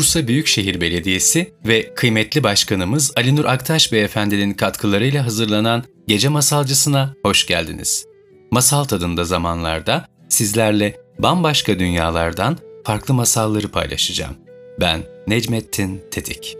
Bursa Büyükşehir Belediyesi ve kıymetli başkanımız Ali Nur Aktaş Beyefendinin katkılarıyla hazırlanan Gece Masalcısına hoş geldiniz. Masal tadında zamanlarda sizlerle bambaşka dünyalardan farklı masalları paylaşacağım. Ben Necmettin Tetik.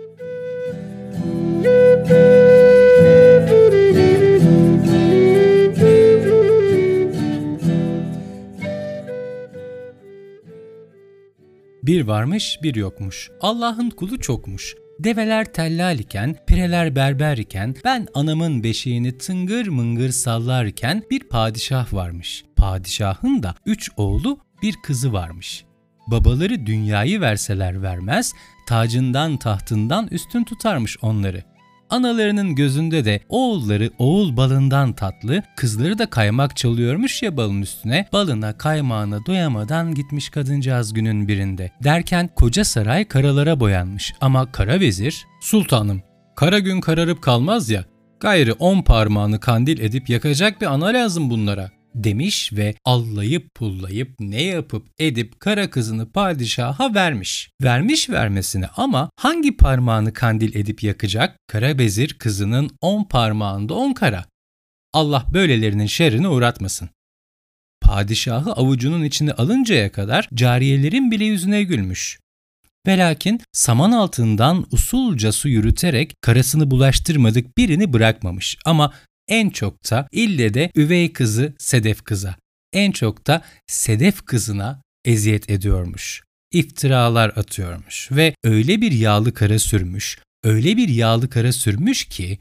Bir varmış bir yokmuş. Allah'ın kulu çokmuş. Develer tellal iken, pireler berber iken, ben anamın beşiğini tıngır mıngır sallarken bir padişah varmış. Padişahın da üç oğlu bir kızı varmış. Babaları dünyayı verseler vermez, tacından tahtından üstün tutarmış onları. Analarının gözünde de oğulları oğul balından tatlı, kızları da kaymak çalıyormuş ya balın üstüne. Balına kaymağına doyamadan gitmiş kadıncağız günün birinde. Derken koca saray karalara boyanmış ama kara vezir, ''Sultanım, kara gün kararıp kalmaz ya, gayrı on parmağını kandil edip yakacak bir ana lazım bunlara.'' Demiş ve allayıp pullayıp ne yapıp edip kara kızını padişaha vermiş. Vermiş vermesine ama hangi parmağını kandil edip yakacak? Kara bezir kızının on parmağında on kara. Allah böylelerinin şerrini uğratmasın. Padişahı avucunun içine alıncaya kadar cariyelerin bile yüzüne gülmüş. Velakin saman altından usulca su yürüterek karasını bulaştırmadık birini bırakmamış ama en çok da ille de üvey kızı Sedef kıza, en çok da Sedef kızına eziyet ediyormuş. İftiralar atıyormuş ve öyle bir yağlı kara sürmüş, öyle bir yağlı kara sürmüş ki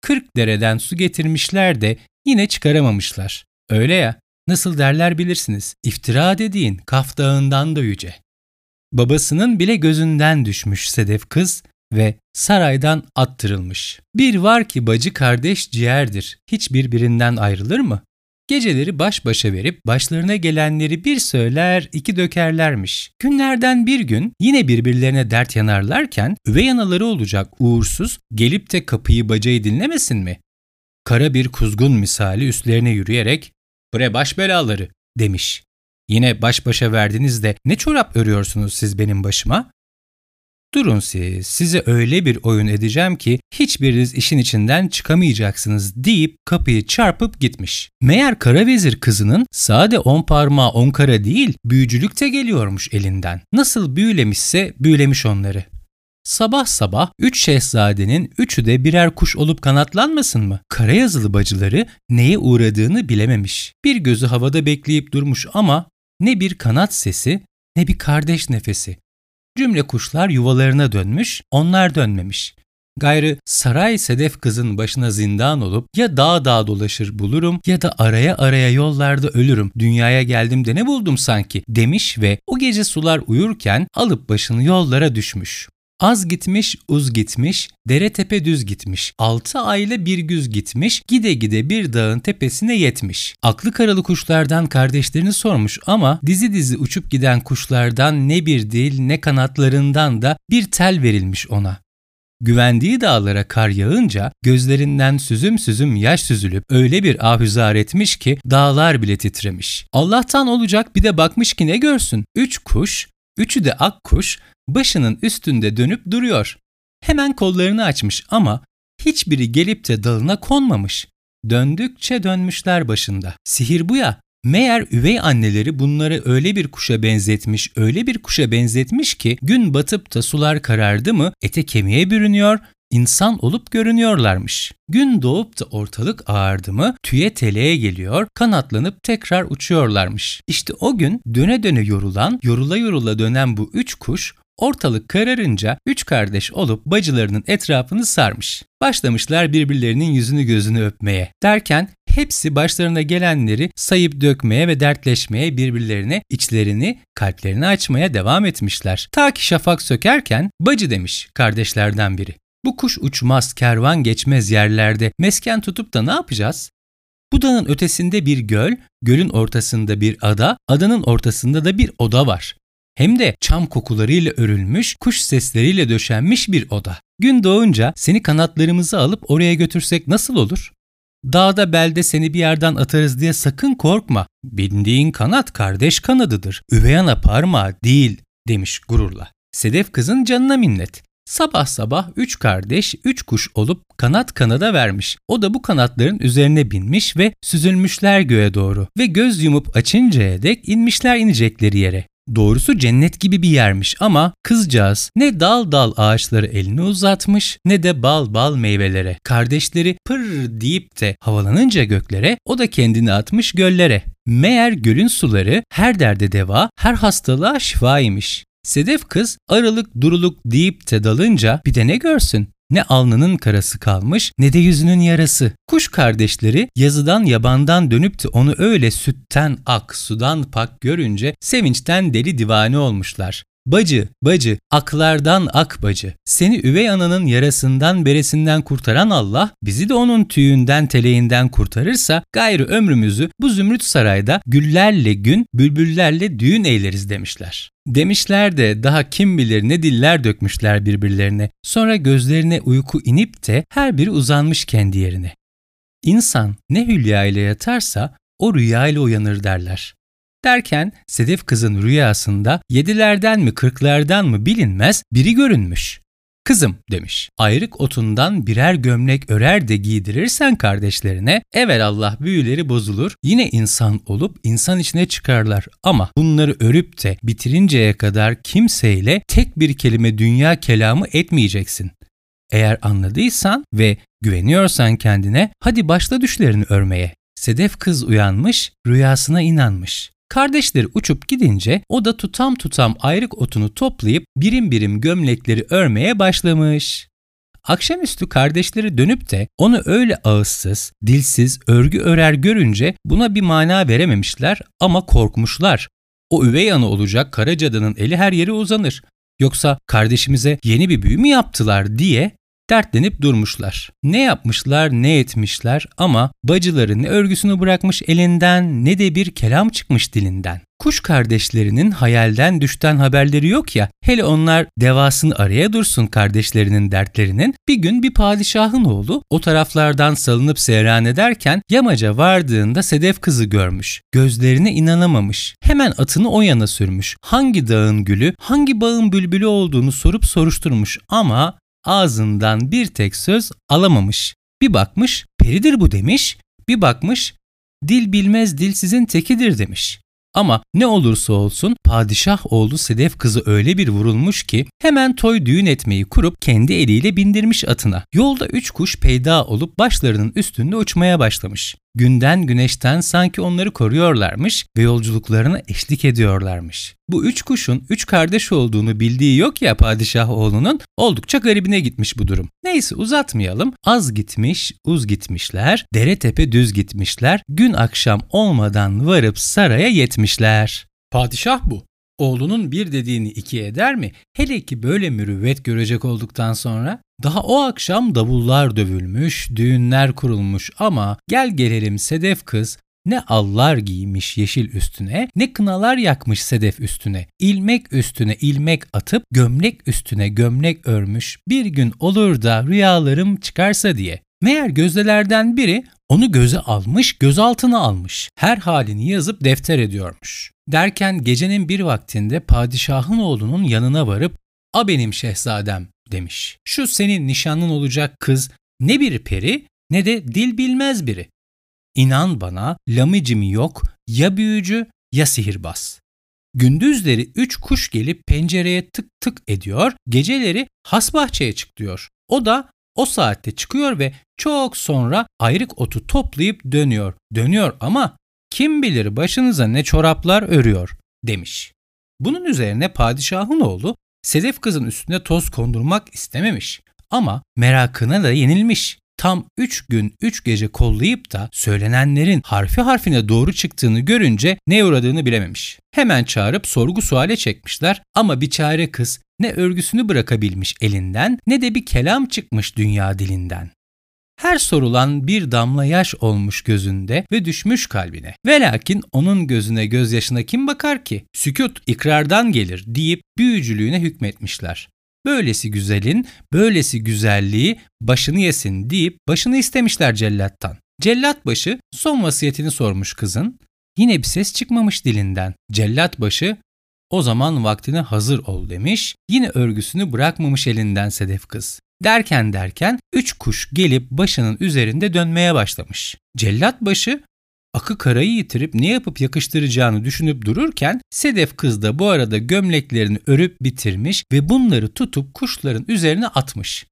40 dereden su getirmişler de yine çıkaramamışlar. Öyle ya, nasıl derler bilirsiniz, iftira dediğin Kaf Dağı'ndan da yüce. Babasının bile gözünden düşmüş Sedef kız ve saraydan attırılmış. Bir var ki bacı kardeş ciğerdir, hiç birbirinden ayrılır mı? Geceleri baş başa verip başlarına gelenleri bir söyler iki dökerlermiş. Günlerden bir gün yine birbirlerine dert yanarlarken üvey anaları olacak uğursuz gelip de kapıyı bacayı dinlemesin mi? Kara bir kuzgun misali üstlerine yürüyerek ''Bre baş belaları'' demiş. Yine baş başa verdiniz de ne çorap örüyorsunuz siz benim başıma? Durun siz, size öyle bir oyun edeceğim ki hiçbiriniz işin içinden çıkamayacaksınız deyip kapıyı çarpıp gitmiş. Meğer kara vezir kızının sade on parmağı on kara değil, büyücülük de geliyormuş elinden. Nasıl büyülemişse büyülemiş onları. Sabah sabah üç şehzadenin üçü de birer kuş olup kanatlanmasın mı? Kara yazılı bacıları neye uğradığını bilememiş. Bir gözü havada bekleyip durmuş ama ne bir kanat sesi ne bir kardeş nefesi. Cümle kuşlar yuvalarına dönmüş, onlar dönmemiş. Gayrı saray sedef kızın başına zindan olup ya dağ dağ dolaşır bulurum ya da araya araya yollarda ölürüm. Dünyaya geldim de ne buldum sanki demiş ve o gece sular uyurken alıp başını yollara düşmüş. Az gitmiş, uz gitmiş, dere tepe düz gitmiş. Altı ayla bir güz gitmiş, gide gide bir dağın tepesine yetmiş. Aklı karalı kuşlardan kardeşlerini sormuş ama dizi dizi uçup giden kuşlardan ne bir dil ne kanatlarından da bir tel verilmiş ona. Güvendiği dağlara kar yağınca gözlerinden süzüm süzüm yaş süzülüp öyle bir ahüzar etmiş ki dağlar bile titremiş. Allah'tan olacak bir de bakmış ki ne görsün? Üç kuş, üçü de ak kuş başının üstünde dönüp duruyor. Hemen kollarını açmış ama hiçbiri gelip de dalına konmamış. Döndükçe dönmüşler başında. Sihir bu ya. Meğer üvey anneleri bunları öyle bir kuşa benzetmiş, öyle bir kuşa benzetmiş ki gün batıp da sular karardı mı ete kemiğe bürünüyor, insan olup görünüyorlarmış. Gün doğup da ortalık ağardı mı tüye teleğe geliyor, kanatlanıp tekrar uçuyorlarmış. İşte o gün döne döne yorulan, yorula yorula dönen bu üç kuş Ortalık kararınca üç kardeş olup bacılarının etrafını sarmış. Başlamışlar birbirlerinin yüzünü gözünü öpmeye. Derken hepsi başlarına gelenleri sayıp dökmeye ve dertleşmeye birbirlerine içlerini, kalplerini açmaya devam etmişler. Ta ki şafak sökerken bacı demiş kardeşlerden biri. Bu kuş uçmaz, kervan geçmez yerlerde mesken tutup da ne yapacağız? Bu dağın ötesinde bir göl, gölün ortasında bir ada, adanın ortasında da bir oda var hem de çam kokularıyla örülmüş, kuş sesleriyle döşenmiş bir oda. Gün doğunca seni kanatlarımızı alıp oraya götürsek nasıl olur? Dağda belde seni bir yerden atarız diye sakın korkma. Bindiğin kanat kardeş kanadıdır. Üvey ana parmağı değil demiş gururla. Sedef kızın canına minnet. Sabah sabah üç kardeş üç kuş olup kanat kanada vermiş. O da bu kanatların üzerine binmiş ve süzülmüşler göğe doğru ve göz yumup açıncaya dek inmişler inecekleri yere. Doğrusu cennet gibi bir yermiş ama kızcağız ne dal dal ağaçları elini uzatmış ne de bal bal meyvelere. Kardeşleri pır deyip de havalanınca göklere o da kendini atmış göllere. Meğer gölün suları her derde deva, her hastalığa şifaymış. Sedef kız aralık duruluk deyip de dalınca bir de ne görsün? Ne alnının karası kalmış ne de yüzünün yarası. Kuş kardeşleri yazıdan yabandan dönüp de onu öyle sütten ak, sudan pak görünce sevinçten deli divane olmuşlar. Bacı, bacı, aklardan ak bacı. Seni üvey ananın yarasından beresinden kurtaran Allah bizi de onun tüyünden teleğinden kurtarırsa gayrı ömrümüzü bu zümrüt sarayda güllerle gün, bülbüllerle düğün eyleriz demişler. Demişler de daha kim bilir ne diller dökmüşler birbirlerine. Sonra gözlerine uyku inip de her biri uzanmış kendi yerine. İnsan ne hülya ile yatarsa o rüya ile uyanır derler. Derken Sedef kızın rüyasında yedilerden mi kırklardan mı bilinmez biri görünmüş. Kızım demiş, ayrık otundan birer gömlek örer de giydirirsen kardeşlerine, evvel Allah büyüleri bozulur, yine insan olup insan içine çıkarlar. Ama bunları örüp de bitirinceye kadar kimseyle tek bir kelime dünya kelamı etmeyeceksin. Eğer anladıysan ve güveniyorsan kendine, hadi başla düşlerini örmeye. Sedef kız uyanmış, rüyasına inanmış. Kardeşleri uçup gidince o da tutam tutam ayrık otunu toplayıp birim birim gömlekleri örmeye başlamış. Akşamüstü kardeşleri dönüp de onu öyle ağızsız, dilsiz örgü örer görünce buna bir mana verememişler ama korkmuşlar. O üvey anı olacak kara cadının eli her yere uzanır. Yoksa kardeşimize yeni bir büyü mü yaptılar diye dertlenip durmuşlar. Ne yapmışlar ne etmişler ama bacıları ne örgüsünü bırakmış elinden ne de bir kelam çıkmış dilinden. Kuş kardeşlerinin hayalden düşten haberleri yok ya, hele onlar devasını araya dursun kardeşlerinin dertlerinin. Bir gün bir padişahın oğlu o taraflardan salınıp seyran ederken yamaca vardığında Sedef kızı görmüş. Gözlerine inanamamış. Hemen atını o yana sürmüş. Hangi dağın gülü, hangi bağın bülbülü olduğunu sorup soruşturmuş ama ağzından bir tek söz alamamış. Bir bakmış peridir bu demiş, bir bakmış dil bilmez dilsizin tekidir demiş. Ama ne olursa olsun padişah oğlu Sedef kızı öyle bir vurulmuş ki hemen toy düğün etmeyi kurup kendi eliyle bindirmiş atına. Yolda üç kuş peyda olup başlarının üstünde uçmaya başlamış. Günden güneşten sanki onları koruyorlarmış ve yolculuklarına eşlik ediyorlarmış. Bu üç kuşun üç kardeş olduğunu bildiği yok ya padişah oğlunun oldukça garibine gitmiş bu durum. Neyse uzatmayalım. Az gitmiş, uz gitmişler, dere tepe düz gitmişler, gün akşam olmadan varıp saraya yetmişler. Padişah bu. Oğlunun bir dediğini iki eder mi? Hele ki böyle mürüvvet görecek olduktan sonra daha o akşam davullar dövülmüş, düğünler kurulmuş ama gel gelelim Sedef kız ne allar giymiş yeşil üstüne, ne kınalar yakmış sedef üstüne. İlmek üstüne ilmek atıp gömlek üstüne gömlek örmüş. Bir gün olur da rüyalarım çıkarsa diye. Meğer gözdelerden biri onu göze almış, gözaltına almış. Her halini yazıp defter ediyormuş. Derken gecenin bir vaktinde padişahın oğlunun yanına varıp "A benim şehzadem." demiş. "Şu senin nişanlın olacak kız ne bir peri ne de dil bilmez biri. İnan bana lamicimi yok ya büyücü ya sihirbaz. Gündüzleri üç kuş gelip pencereye tık tık ediyor, geceleri has bahçeye çık. O da o saatte çıkıyor ve çok sonra ayrık otu toplayıp dönüyor. Dönüyor ama kim bilir başınıza ne çoraplar örüyor demiş. Bunun üzerine padişahın oğlu Sedef kızın üstüne toz kondurmak istememiş ama merakına da yenilmiş tam 3 gün 3 gece kollayıp da söylenenlerin harfi harfine doğru çıktığını görünce ne uğradığını bilememiş. Hemen çağırıp sorgu suale çekmişler ama bir çare kız ne örgüsünü bırakabilmiş elinden ne de bir kelam çıkmış dünya dilinden. Her sorulan bir damla yaş olmuş gözünde ve düşmüş kalbine. Velakin onun gözüne gözyaşına kim bakar ki? Sükut ikrardan gelir deyip büyücülüğüne hükmetmişler. Böylesi güzelin, böylesi güzelliği başını yesin deyip başını istemişler cellattan. Cellat başı son vasiyetini sormuş kızın. Yine bir ses çıkmamış dilinden. Cellat başı O zaman vaktine hazır ol demiş. Yine örgüsünü bırakmamış elinden Sedef kız. Derken derken üç kuş gelip başının üzerinde dönmeye başlamış. Cellat başı akı karayı yitirip ne yapıp yakıştıracağını düşünüp dururken Sedef kız da bu arada gömleklerini örüp bitirmiş ve bunları tutup kuşların üzerine atmış.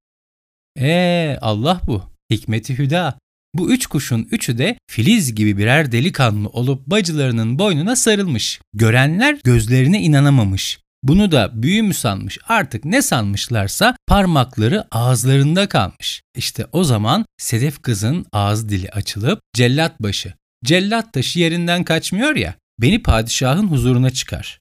Ee Allah bu. Hikmeti hüda. Bu üç kuşun üçü de filiz gibi birer delikanlı olup bacılarının boynuna sarılmış. Görenler gözlerine inanamamış. Bunu da büyü mü sanmış artık ne sanmışlarsa parmakları ağızlarında kalmış. İşte o zaman Sedef kızın ağız dili açılıp cellat başı. Cellat taşı yerinden kaçmıyor ya beni padişahın huzuruna çıkar.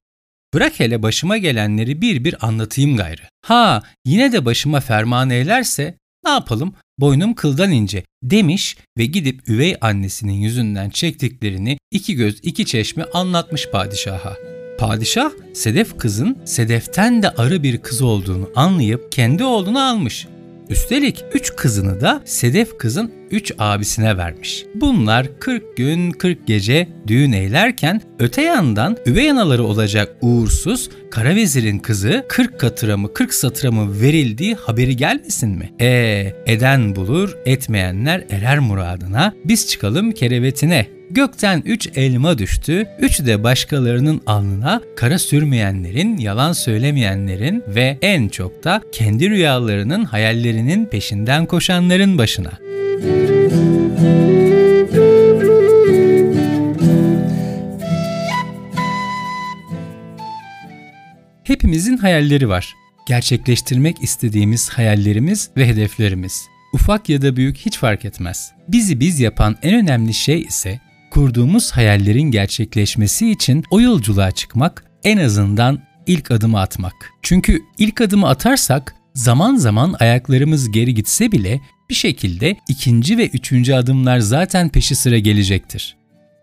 Bırak hele başıma gelenleri bir bir anlatayım gayrı. Ha yine de başıma ferman eylerse ne yapalım boynum kıldan ince demiş ve gidip üvey annesinin yüzünden çektiklerini iki göz iki çeşme anlatmış padişaha. Padişah Sedef kızın Sedef'ten de arı bir kız olduğunu anlayıp kendi oğlunu almış. Üstelik üç kızını da Sedef kızın üç abisine vermiş. Bunlar 40 gün 40 gece düğün eylerken öte yandan üvey anaları olacak uğursuz kara vezirin kızı 40 katıra mı 40 satıra mı verildiği haberi gelmesin mi? E eden bulur etmeyenler erer muradına biz çıkalım kerevetine Gökten üç elma düştü, üçü de başkalarının alnına, kara sürmeyenlerin, yalan söylemeyenlerin ve en çok da kendi rüyalarının, hayallerinin peşinden koşanların başına. Hepimizin hayalleri var. Gerçekleştirmek istediğimiz hayallerimiz ve hedeflerimiz. Ufak ya da büyük hiç fark etmez. Bizi biz yapan en önemli şey ise kurduğumuz hayallerin gerçekleşmesi için o yolculuğa çıkmak, en azından ilk adımı atmak. Çünkü ilk adımı atarsak zaman zaman ayaklarımız geri gitse bile bir şekilde ikinci ve üçüncü adımlar zaten peşi sıra gelecektir.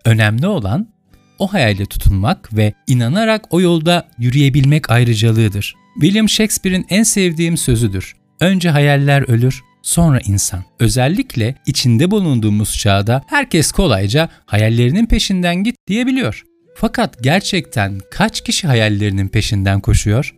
Önemli olan o hayale tutunmak ve inanarak o yolda yürüyebilmek ayrıcalığıdır. William Shakespeare'in en sevdiğim sözüdür. Önce hayaller ölür, sonra insan. Özellikle içinde bulunduğumuz çağda herkes kolayca hayallerinin peşinden git diyebiliyor. Fakat gerçekten kaç kişi hayallerinin peşinden koşuyor?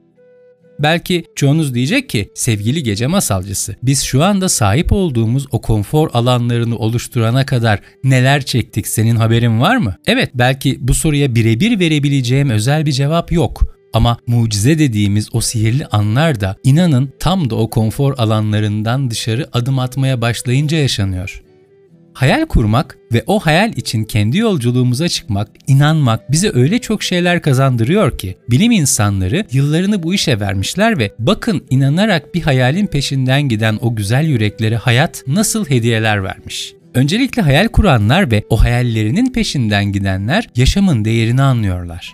Belki çoğunuz diyecek ki sevgili gece masalcısı biz şu anda sahip olduğumuz o konfor alanlarını oluşturana kadar neler çektik senin haberin var mı? Evet belki bu soruya birebir verebileceğim özel bir cevap yok. Ama mucize dediğimiz o sihirli anlar da inanın tam da o konfor alanlarından dışarı adım atmaya başlayınca yaşanıyor. Hayal kurmak ve o hayal için kendi yolculuğumuza çıkmak, inanmak bize öyle çok şeyler kazandırıyor ki bilim insanları yıllarını bu işe vermişler ve bakın inanarak bir hayalin peşinden giden o güzel yüreklere hayat nasıl hediyeler vermiş. Öncelikle hayal kuranlar ve o hayallerinin peşinden gidenler yaşamın değerini anlıyorlar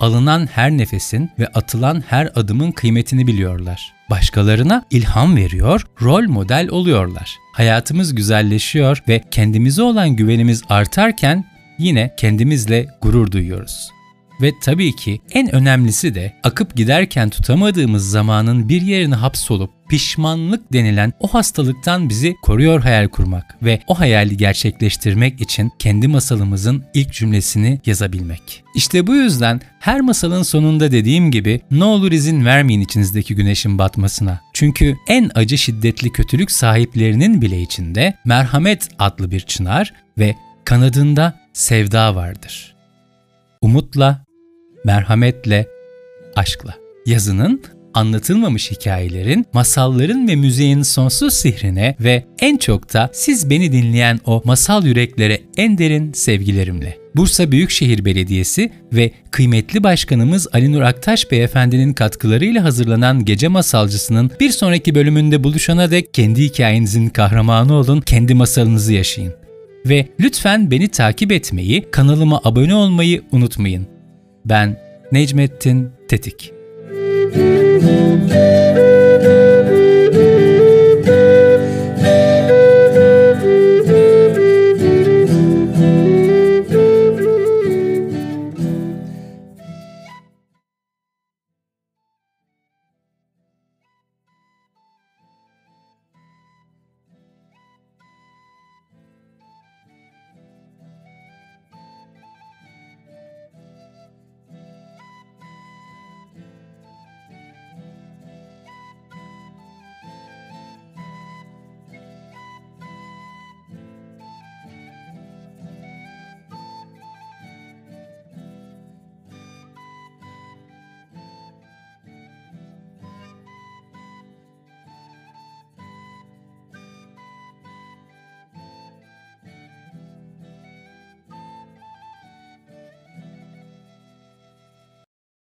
alınan her nefesin ve atılan her adımın kıymetini biliyorlar. Başkalarına ilham veriyor, rol model oluyorlar. Hayatımız güzelleşiyor ve kendimize olan güvenimiz artarken yine kendimizle gurur duyuyoruz. Ve tabii ki en önemlisi de akıp giderken tutamadığımız zamanın bir yerine hapsolup pişmanlık denilen o hastalıktan bizi koruyor hayal kurmak ve o hayali gerçekleştirmek için kendi masalımızın ilk cümlesini yazabilmek. İşte bu yüzden her masalın sonunda dediğim gibi ne olur izin vermeyin içinizdeki güneşin batmasına. Çünkü en acı şiddetli kötülük sahiplerinin bile içinde merhamet adlı bir çınar ve kanadında sevda vardır. Umutla, merhametle, aşkla. Yazının anlatılmamış hikayelerin, masalların ve müziğin sonsuz sihrine ve en çok da siz beni dinleyen o masal yüreklere en derin sevgilerimle. Bursa Büyükşehir Belediyesi ve kıymetli başkanımız Ali Nur Aktaş Beyefendinin katkılarıyla hazırlanan Gece Masalcısının bir sonraki bölümünde buluşana dek kendi hikayenizin kahramanı olun, kendi masalınızı yaşayın. Ve lütfen beni takip etmeyi, kanalıma abone olmayı unutmayın. Ben Necmettin Tetik.